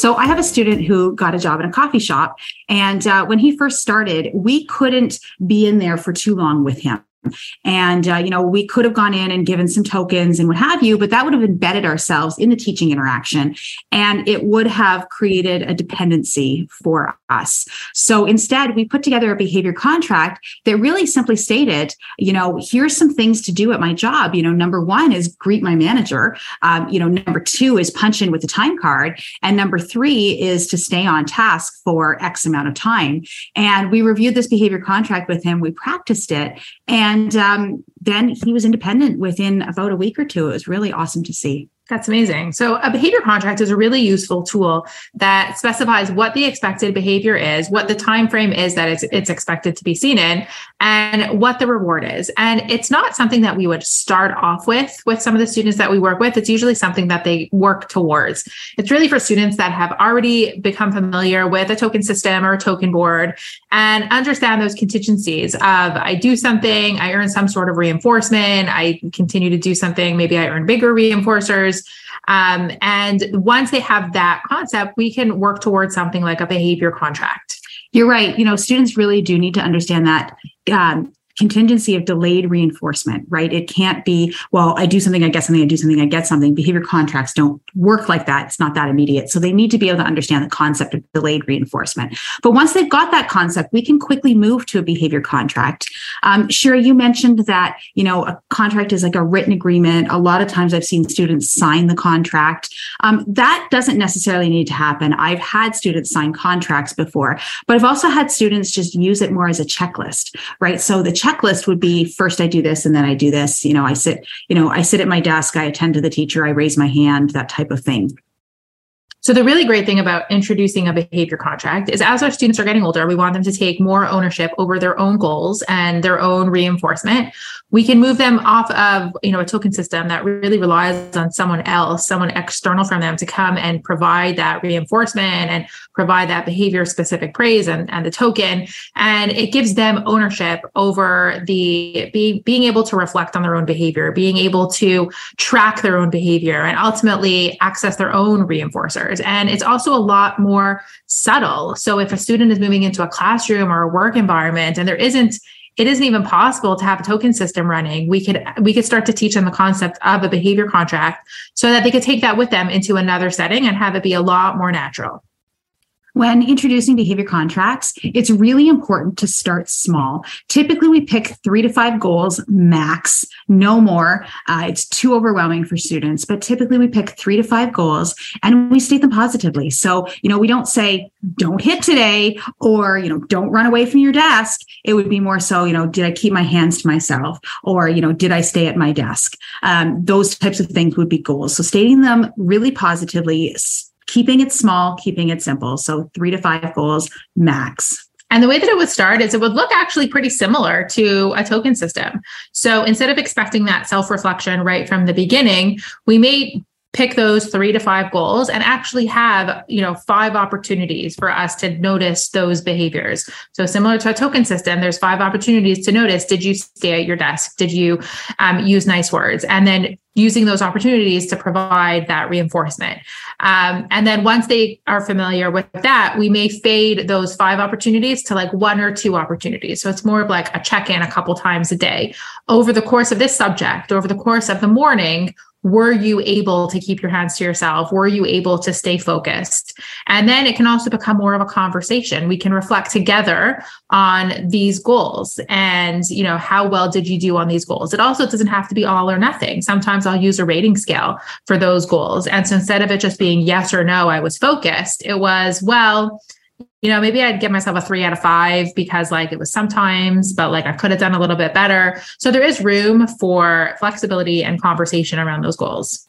So I have a student who got a job in a coffee shop. And uh, when he first started, we couldn't be in there for too long with him. And, uh, you know, we could have gone in and given some tokens and what have you, but that would have embedded ourselves in the teaching interaction and it would have created a dependency for us. So instead, we put together a behavior contract that really simply stated, you know, here's some things to do at my job. You know, number one is greet my manager. Um, you know, number two is punch in with the time card. And number three is to stay on task for X amount of time. And we reviewed this behavior contract with him. We practiced it. And and um, then he was independent within about a week or two. It was really awesome to see. That's amazing. So, a behavior contract is a really useful tool that specifies what the expected behavior is, what the time frame is that it's, it's expected to be seen in, and what the reward is. And it's not something that we would start off with with some of the students that we work with. It's usually something that they work towards. It's really for students that have already become familiar with a token system or a token board and understand those contingencies of I do something, I earn some sort of reinforcement, I continue to do something, maybe I earn bigger reinforcers um, and once they have that concept, we can work towards something like a behavior contract. You're right. You know, students really do need to understand that um, contingency of delayed reinforcement, right? It can't be, well, I do something, I get something, I do something, I get something. Behavior contracts don't work like that. It's not that immediate. So they need to be able to understand the concept of delayed reinforcement. But once they've got that concept, we can quickly move to a behavior contract. Um, Shira, you mentioned that, you know, a contract is like a written agreement. A lot of times I've seen students sign the contract. Um, that doesn't necessarily need to happen. I've had students sign contracts before, but I've also had students just use it more as a checklist, right? So the check checklist would be first I do this and then I do this. You know, I sit, you know, I sit at my desk, I attend to the teacher, I raise my hand, that type of thing. So the really great thing about introducing a behavior contract is as our students are getting older, we want them to take more ownership over their own goals and their own reinforcement. We can move them off of, you know, a token system that really relies on someone else, someone external from them to come and provide that reinforcement and provide that behavior specific praise and, and the token. And it gives them ownership over the be, being able to reflect on their own behavior, being able to track their own behavior and ultimately access their own reinforcer. And it's also a lot more subtle. So if a student is moving into a classroom or a work environment and there isn't it isn't even possible to have a token system running we could we could start to teach them the concept of a behavior contract so that they could take that with them into another setting and have it be a lot more natural when introducing behavior contracts, it's really important to start small. Typically, we pick three to five goals max, no more. Uh, it's too overwhelming for students, but typically we pick three to five goals and we state them positively. So, you know, we don't say, don't hit today or, you know, don't run away from your desk. It would be more so, you know, did I keep my hands to myself or, you know, did I stay at my desk? Um, those types of things would be goals. So, stating them really positively keeping it small, keeping it simple. So three to five goals max. And the way that it would start is it would look actually pretty similar to a token system. So instead of expecting that self reflection right from the beginning, we may pick those three to five goals and actually have you know five opportunities for us to notice those behaviors. So similar to a token system there's five opportunities to notice did you stay at your desk? Did you um, use nice words? And then using those opportunities to provide that reinforcement. Um, and then once they are familiar with that we may fade those five opportunities to like one or two opportunities. So it's more of like a check-in a couple times a day. Over the course of this subject over the course of the morning were you able to keep your hands to yourself? Were you able to stay focused? And then it can also become more of a conversation. We can reflect together on these goals and you know how well did you do on these goals? It also doesn't have to be all or nothing. Sometimes i'll use a rating scale for those goals. And so instead of it just being yes or no i was focused it was well you know, maybe I'd give myself a three out of five because like it was sometimes, but like I could have done a little bit better. So there is room for flexibility and conversation around those goals.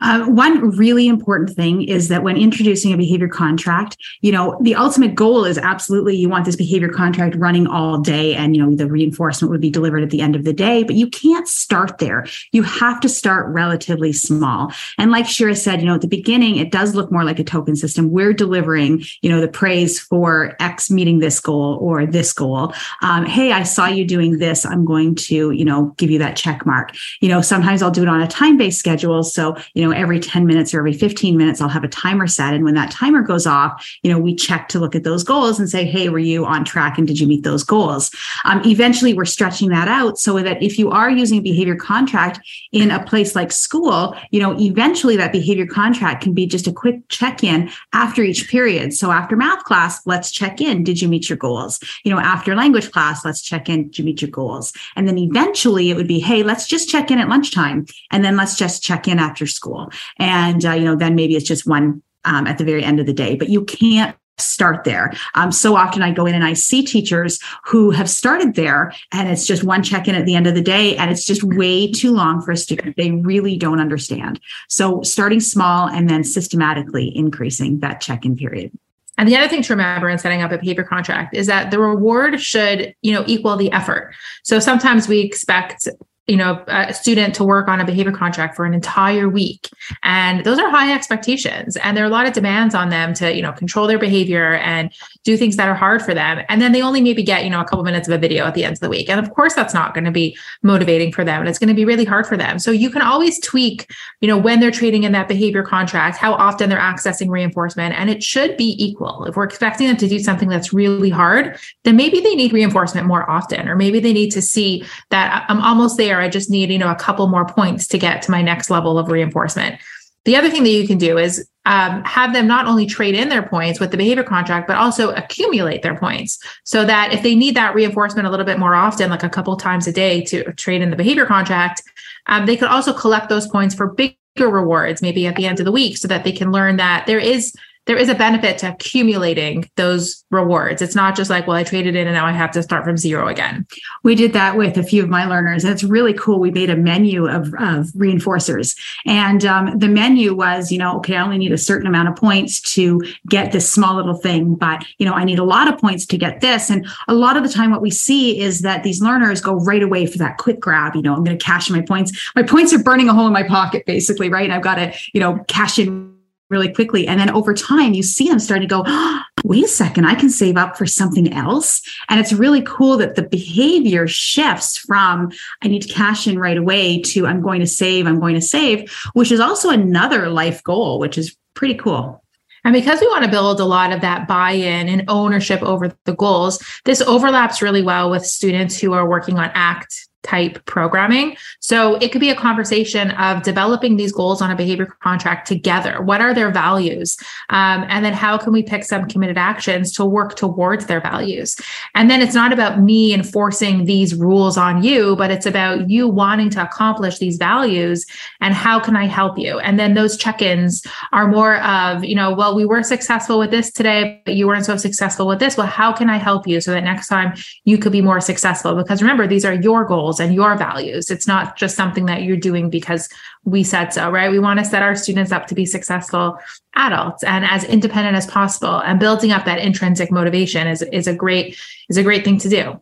Uh, one really important thing is that when introducing a behavior contract, you know, the ultimate goal is absolutely you want this behavior contract running all day and, you know, the reinforcement would be delivered at the end of the day, but you can't start there. You have to start relatively small. And like Shira said, you know, at the beginning, it does look more like a token system. We're delivering, you know, the praise for X meeting this goal or this goal. Um, hey, I saw you doing this. I'm going to, you know, give you that check mark. You know, sometimes I'll do it on a time based schedule. So, you know, every 10 minutes or every 15 minutes, I'll have a timer set. And when that timer goes off, you know, we check to look at those goals and say, hey, were you on track and did you meet those goals? Um, eventually, we're stretching that out so that if you are using a behavior contract in a place like school, you know, eventually that behavior contract can be just a quick check in after each period. So after math class, let's check in. Did you meet your goals? You know, after language class, let's check in. Did you meet your goals? And then eventually it would be, hey, let's just check in at lunchtime. And then let's just check in after school school. And, uh, you know, then maybe it's just one um, at the very end of the day, but you can't start there. Um, so often I go in and I see teachers who have started there and it's just one check in at the end of the day and it's just way too long for a student. They really don't understand. So starting small and then systematically increasing that check in period. And the other thing to remember in setting up a behavior contract is that the reward should, you know, equal the effort. So sometimes we expect you know a student to work on a behavior contract for an entire week. And those are high expectations. And there are a lot of demands on them to you know control their behavior and do things that are hard for them. And then they only maybe get you know a couple minutes of a video at the end of the week. And of course that's not going to be motivating for them. And it's going to be really hard for them. So you can always tweak you know when they're trading in that behavior contract how often they're accessing reinforcement. And it should be equal. If we're expecting them to do something that's really hard then maybe they need reinforcement more often or maybe they need to see that i'm almost there I just need, you know, a couple more points to get to my next level of reinforcement. The other thing that you can do is um, have them not only trade in their points with the behavior contract, but also accumulate their points so that if they need that reinforcement a little bit more often, like a couple times a day to trade in the behavior contract, um, they could also collect those points for bigger rewards, maybe at the end of the week, so that they can learn that there is there is a benefit to accumulating those rewards. It's not just like, well, I traded in and now I have to start from zero again. We did that with a few of my learners. It's really cool. We made a menu of, of reinforcers. And um, the menu was, you know, okay, I only need a certain amount of points to get this small little thing, but, you know, I need a lot of points to get this. And a lot of the time, what we see is that these learners go right away for that quick grab. You know, I'm going to cash in my points. My points are burning a hole in my pocket, basically, right? And I've got to, you know, cash in really quickly. And then over time, you see them starting to go, oh, wait a second, I can save up for something else. And it's really cool that the behavior shifts from I need to cash in right away to I'm going to save, I'm going to save, which is also another life goal, which is pretty cool. And because we want to build a lot of that buy in and ownership over the goals, this overlaps really well with students who are working on ACT type programming. So it could be a conversation of developing these goals on a behavior contract together. What are their values? Um, and then how can we pick some committed actions to work towards their values? And then it's not about me enforcing these rules on you, but it's about you wanting to accomplish these values and how can I help you? And then those check ins are more of, you know, well, we were successful with this today, but you weren't so successful with this. Well, how can I help you so that next time you could be more successful? Because remember, these are your goals goals and your values. It's not just something that you're doing because we said so, right? We want to set our students up to be successful adults and as independent as possible. And building up that intrinsic motivation is, is a great is a great thing to do.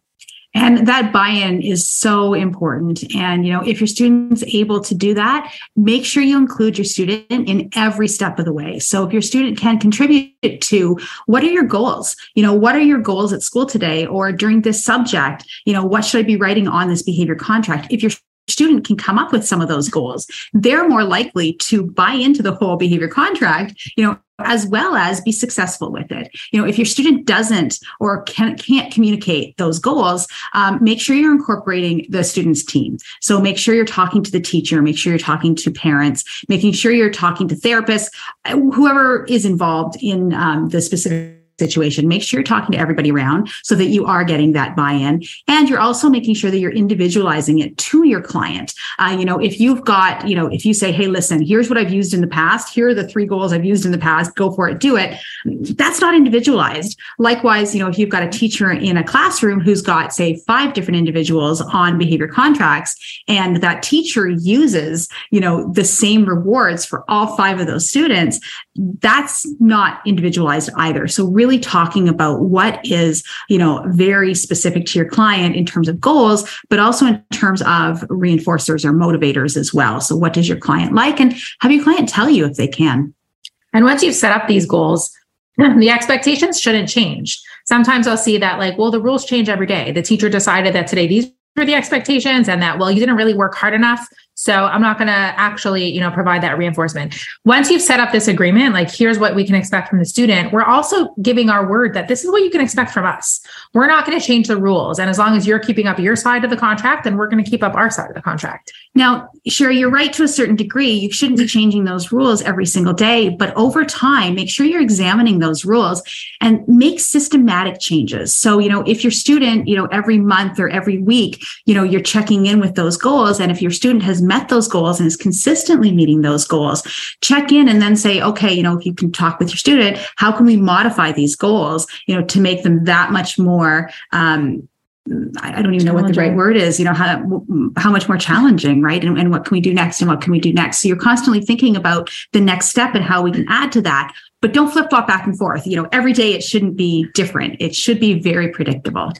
And that buy-in is so important. And, you know, if your student's able to do that, make sure you include your student in every step of the way. So if your student can contribute to what are your goals? You know, what are your goals at school today or during this subject? You know, what should I be writing on this behavior contract? If your student can come up with some of those goals, they're more likely to buy into the whole behavior contract, you know, as well as be successful with it. You know, if your student doesn't or can, can't communicate those goals, um, make sure you're incorporating the student's team. So make sure you're talking to the teacher, make sure you're talking to parents, making sure you're talking to therapists, whoever is involved in um, the specific situation. Make sure you're talking to everybody around so that you are getting that buy-in, and you're also making sure that you're individualizing it to your client. Uh, you know, if you've got, you know, if you say, "Hey, listen, here's what I've used in the past. Here are the three goals I've used in the past. Go for it, do it." That's not individualized. Likewise, you know, if you've got a teacher in a classroom who's got, say, five different individuals on behavior contracts, and that teacher uses, you know, the same rewards for all five of those students, that's not individualized either. So really talking about what is, you know, very specific to your client in terms of goals, but also in terms of reinforcers or motivators as well. So what does your client like and have your client tell you if they can. And once you've set up these goals, the expectations shouldn't change. Sometimes I'll see that like, well, the rules change every day. The teacher decided that today these are the expectations and that, well, you didn't really work hard enough. So I'm not going to actually, you know, provide that reinforcement. Once you've set up this agreement, like here's what we can expect from the student, we're also giving our word that this is what you can expect from us. We're not going to change the rules. And as long as you're keeping up your side of the contract, then we're going to keep up our side of the contract. Now, sure, you're right to a certain degree. You shouldn't be changing those rules every single day, but over time, make sure you're examining those rules and make systematic changes. So, you know, if your student, you know, every month or every week, you know, you're checking in with those goals. And if your student has met those goals and is consistently meeting those goals, check in and then say, okay, you know, if you can talk with your student, how can we modify these goals, you know, to make them that much more um, I don't even know what the right word is, you know, how, how much more challenging, right? And, and what can we do next and what can we do next? So you're constantly thinking about the next step and how we can add to that, but don't flip flop back and forth. You know, every day it shouldn't be different. It should be very predictable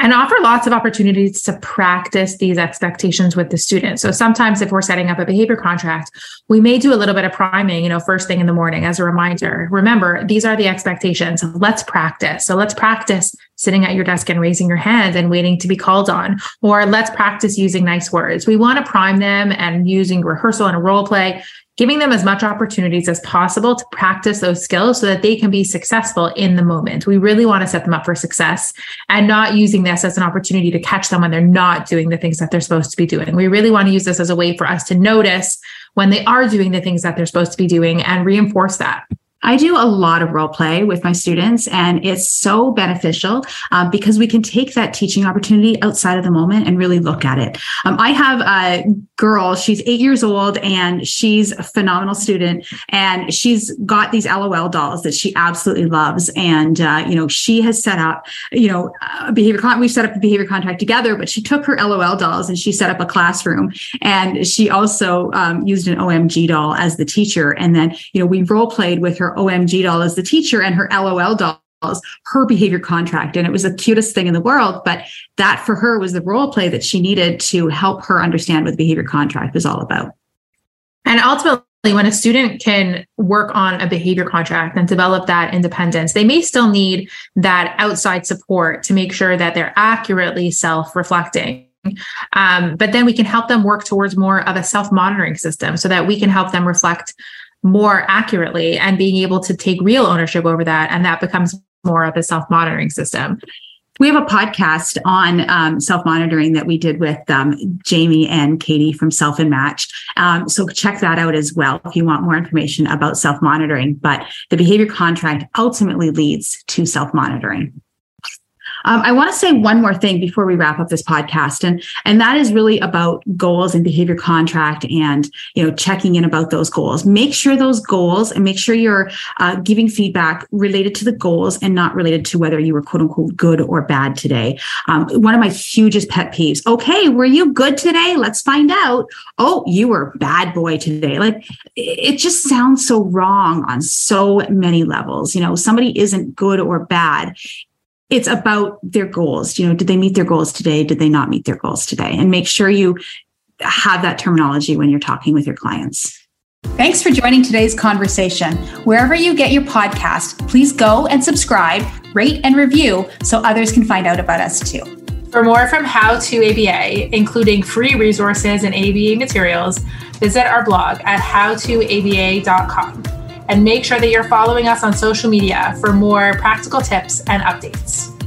and offer lots of opportunities to practice these expectations with the student. So sometimes if we're setting up a behavior contract, we may do a little bit of priming, you know, first thing in the morning as a reminder. Remember, these are the expectations. Let's practice. So let's practice sitting at your desk and raising your hand and waiting to be called on, or let's practice using nice words. We want to prime them and using rehearsal and a role play giving them as much opportunities as possible to practice those skills so that they can be successful in the moment. We really want to set them up for success and not using this as an opportunity to catch them when they're not doing the things that they're supposed to be doing. We really want to use this as a way for us to notice when they are doing the things that they're supposed to be doing and reinforce that. I do a lot of role play with my students, and it's so beneficial um, because we can take that teaching opportunity outside of the moment and really look at it. Um, I have a girl, she's eight years old, and she's a phenomenal student, and she's got these LOL dolls that she absolutely loves. And, uh, you know, she has set up, you know, a behavior, con- we've set up a behavior contract together, but she took her LOL dolls and she set up a classroom. And she also um, used an OMG doll as the teacher. And then, you know, we role played with her OMG doll as the teacher and her LOL doll her behavior contract. And it was the cutest thing in the world but that for her was the role play that she needed to help her understand what the behavior contract was all about. And ultimately when a student can work on a behavior contract and develop that independence they may still need that outside support to make sure that they're accurately self-reflecting. Um, but then we can help them work towards more of a self-monitoring system so that we can help them reflect more accurately and being able to take real ownership over that. And that becomes more of a self monitoring system. We have a podcast on um, self monitoring that we did with um, Jamie and Katie from Self and Match. Um, so check that out as well if you want more information about self monitoring. But the behavior contract ultimately leads to self monitoring. Um, I want to say one more thing before we wrap up this podcast, and and that is really about goals and behavior contract, and you know checking in about those goals. Make sure those goals, and make sure you're uh, giving feedback related to the goals and not related to whether you were quote unquote good or bad today. Um, one of my hugest pet peeves. Okay, were you good today? Let's find out. Oh, you were bad boy today. Like it just sounds so wrong on so many levels. You know, somebody isn't good or bad it's about their goals. You know, did they meet their goals today? Did they not meet their goals today? And make sure you have that terminology when you're talking with your clients. Thanks for joining today's conversation. Wherever you get your podcast, please go and subscribe, rate, and review so others can find out about us too. For more from How to ABA, including free resources and ABA materials, visit our blog at howtoaba.com and make sure that you're following us on social media for more practical tips and updates.